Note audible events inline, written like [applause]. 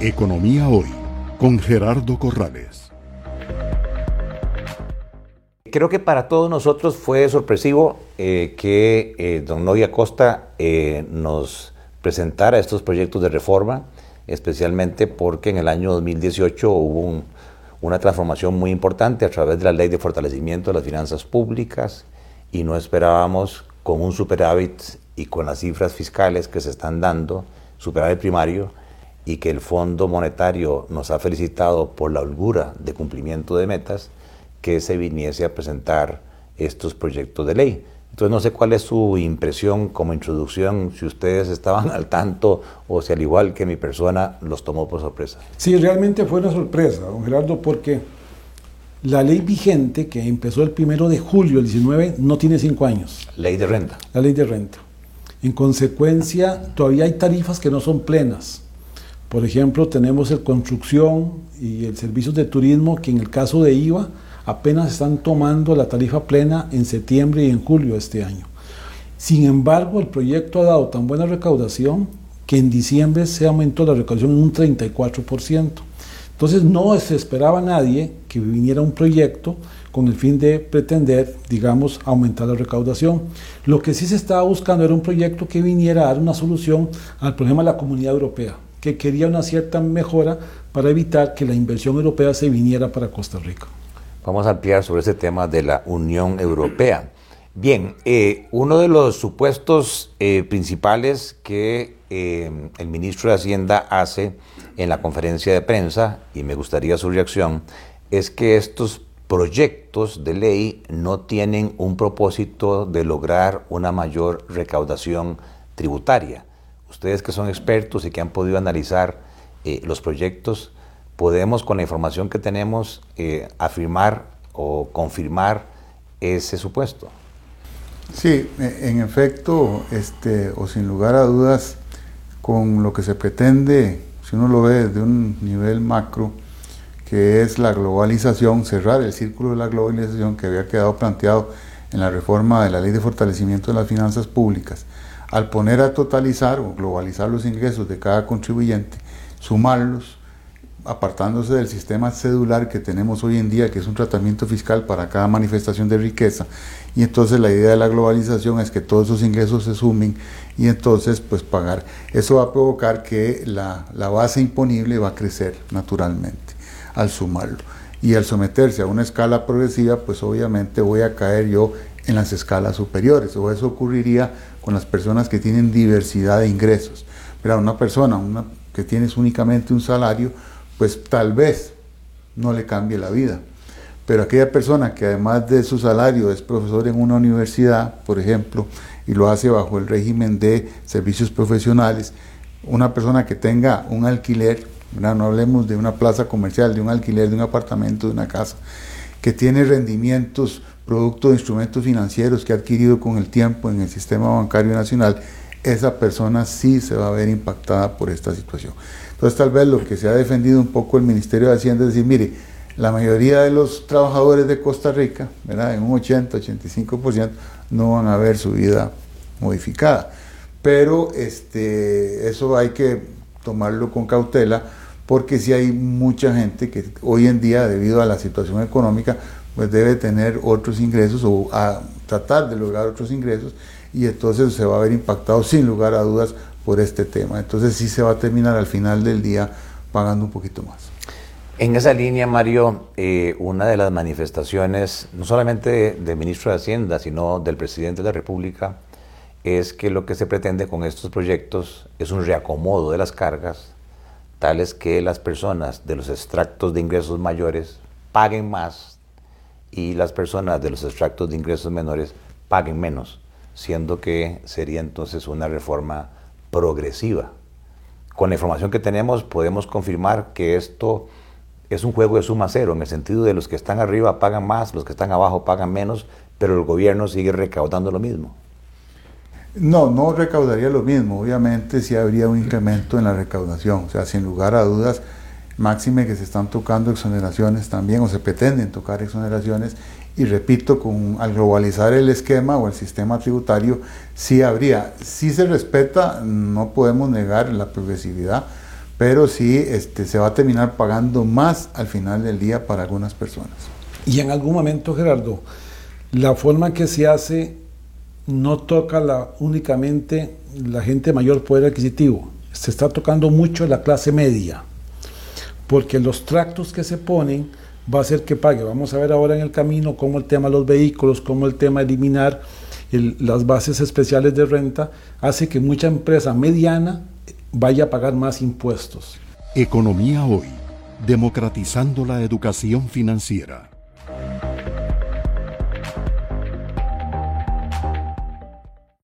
Economía Hoy con Gerardo Corrales. Creo que para todos nosotros fue sorpresivo eh, que eh, don Novia Costa eh, nos presentara estos proyectos de reforma, especialmente porque en el año 2018 hubo una transformación muy importante a través de la ley de fortalecimiento de las finanzas públicas y no esperábamos con un superávit y con las cifras fiscales que se están dando, superávit primario, y que el Fondo Monetario nos ha felicitado por la holgura de cumplimiento de metas, que se viniese a presentar estos proyectos de ley. Entonces no sé cuál es su impresión como introducción, si ustedes estaban [laughs] al tanto o si al igual que mi persona los tomó por sorpresa. Sí, realmente fue una sorpresa, don Gerardo, porque la ley vigente que empezó el primero de julio del 19 no tiene cinco años. Ley de renta. La ley de renta. En consecuencia, todavía hay tarifas que no son plenas. Por ejemplo, tenemos el construcción y el servicios de turismo que en el caso de IVA apenas están tomando la tarifa plena en septiembre y en julio de este año. Sin embargo, el proyecto ha dado tan buena recaudación que en diciembre se aumentó la recaudación en un 34%. Entonces no se esperaba nadie que viniera un proyecto con el fin de pretender, digamos, aumentar la recaudación. Lo que sí se estaba buscando era un proyecto que viniera a dar una solución al problema de la comunidad europea que quería una cierta mejora para evitar que la inversión europea se viniera para Costa Rica. Vamos a ampliar sobre ese tema de la Unión Europea. Bien, eh, uno de los supuestos eh, principales que eh, el ministro de Hacienda hace en la conferencia de prensa, y me gustaría su reacción, es que estos proyectos de ley no tienen un propósito de lograr una mayor recaudación tributaria ustedes que son expertos y que han podido analizar eh, los proyectos, podemos con la información que tenemos eh, afirmar o confirmar ese supuesto. Sí, e, en efecto, este, o sin lugar a dudas, con lo que se pretende, si uno lo ve desde un nivel macro, que es la globalización, cerrar el círculo de la globalización que había quedado planteado en la reforma de la Ley de Fortalecimiento de las Finanzas Públicas, al poner a totalizar o globalizar los ingresos de cada contribuyente, sumarlos, apartándose del sistema cedular que tenemos hoy en día, que es un tratamiento fiscal para cada manifestación de riqueza, y entonces la idea de la globalización es que todos esos ingresos se sumen y entonces pues pagar. Eso va a provocar que la, la base imponible va a crecer naturalmente al sumarlo. Y al someterse a una escala progresiva, pues obviamente voy a caer yo en las escalas superiores, o eso ocurriría con las personas que tienen diversidad de ingresos. Pero una persona una, que tienes únicamente un salario, pues tal vez no le cambie la vida. Pero aquella persona que además de su salario es profesor en una universidad, por ejemplo, y lo hace bajo el régimen de servicios profesionales, una persona que tenga un alquiler, no hablemos de una plaza comercial, de un alquiler de un apartamento, de una casa, que tiene rendimientos producto de instrumentos financieros que ha adquirido con el tiempo en el sistema bancario nacional, esa persona sí se va a ver impactada por esta situación. Entonces tal vez lo que se ha defendido un poco el Ministerio de Hacienda es decir, mire, la mayoría de los trabajadores de Costa Rica, en un 80-85%, no van a ver su vida modificada. Pero este, eso hay que tomarlo con cautela porque si hay mucha gente que hoy en día, debido a la situación económica, pues debe tener otros ingresos o a tratar de lograr otros ingresos y entonces se va a ver impactado sin lugar a dudas por este tema. Entonces sí se va a terminar al final del día pagando un poquito más. En esa línea, Mario, eh, una de las manifestaciones, no solamente del ministro de Hacienda, sino del presidente de la República, es que lo que se pretende con estos proyectos es un reacomodo de las cargas, tales que las personas de los extractos de ingresos mayores paguen más y las personas de los extractos de ingresos menores paguen menos, siendo que sería entonces una reforma progresiva. Con la información que tenemos podemos confirmar que esto es un juego de suma cero, en el sentido de los que están arriba pagan más, los que están abajo pagan menos, pero el gobierno sigue recaudando lo mismo. No, no recaudaría lo mismo, obviamente sí habría un incremento en la recaudación, o sea, sin lugar a dudas, máxime que se están tocando exoneraciones también o se pretenden tocar exoneraciones y repito, con, al globalizar el esquema o el sistema tributario, sí habría, sí se respeta, no podemos negar la progresividad, pero sí este, se va a terminar pagando más al final del día para algunas personas. Y en algún momento, Gerardo, la forma que se hace no toca la, únicamente la gente mayor poder adquisitivo, se está tocando mucho la clase media, porque los tractos que se ponen va a hacer que pague. Vamos a ver ahora en el camino cómo el tema de los vehículos, cómo el tema de eliminar las bases especiales de renta, hace que mucha empresa mediana vaya a pagar más impuestos. Economía hoy, democratizando la educación financiera.